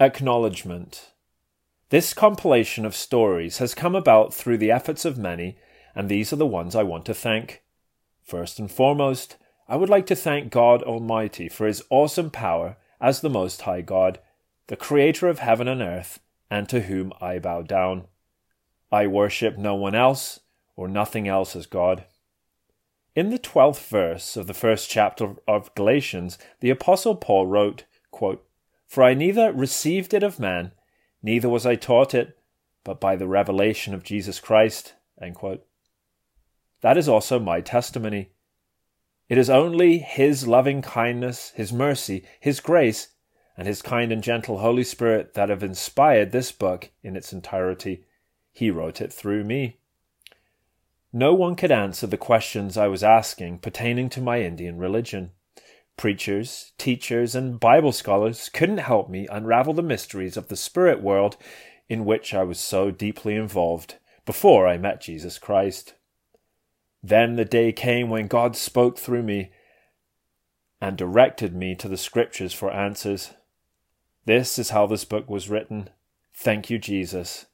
Acknowledgement. This compilation of stories has come about through the efforts of many, and these are the ones I want to thank. First and foremost, I would like to thank God Almighty for His awesome power as the Most High God, the Creator of heaven and earth, and to whom I bow down. I worship no one else or nothing else as God. In the twelfth verse of the first chapter of Galatians, the Apostle Paul wrote, quote, For I neither received it of man, neither was I taught it, but by the revelation of Jesus Christ. That is also my testimony. It is only His loving kindness, His mercy, His grace, and His kind and gentle Holy Spirit that have inspired this book in its entirety. He wrote it through me. No one could answer the questions I was asking pertaining to my Indian religion. Preachers, teachers, and Bible scholars couldn't help me unravel the mysteries of the spirit world in which I was so deeply involved before I met Jesus Christ. Then the day came when God spoke through me and directed me to the scriptures for answers. This is how this book was written. Thank you, Jesus.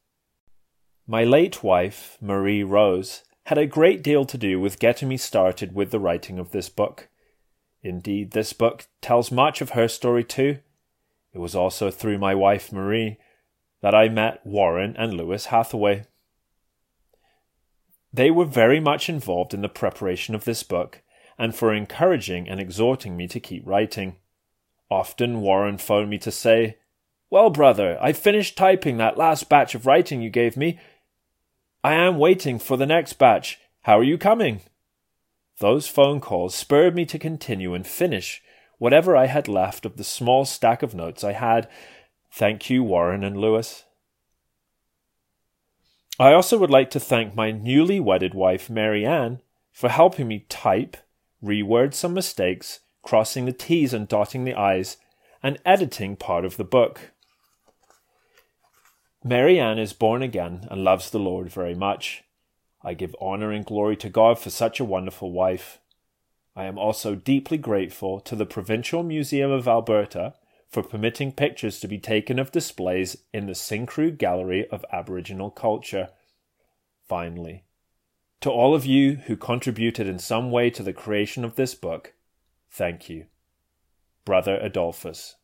My late wife, Marie Rose, had a great deal to do with getting me started with the writing of this book. Indeed, this book tells much of her story too. It was also through my wife Marie that I met Warren and Lewis Hathaway. They were very much involved in the preparation of this book and for encouraging and exhorting me to keep writing. Often Warren phoned me to say, Well, brother, I finished typing that last batch of writing you gave me, I am waiting for the next batch. How are you coming? Those phone calls spurred me to continue and finish whatever I had left of the small stack of notes I had. Thank you, Warren and Lewis. I also would like to thank my newly wedded wife, Mary Ann, for helping me type, reword some mistakes, crossing the T's and dotting the I's, and editing part of the book. Mary Ann is born again and loves the Lord very much. I give honor and glory to God for such a wonderful wife. I am also deeply grateful to the Provincial Museum of Alberta for permitting pictures to be taken of displays in the Syncrude Gallery of Aboriginal Culture. Finally, to all of you who contributed in some way to the creation of this book, thank you. Brother Adolphus.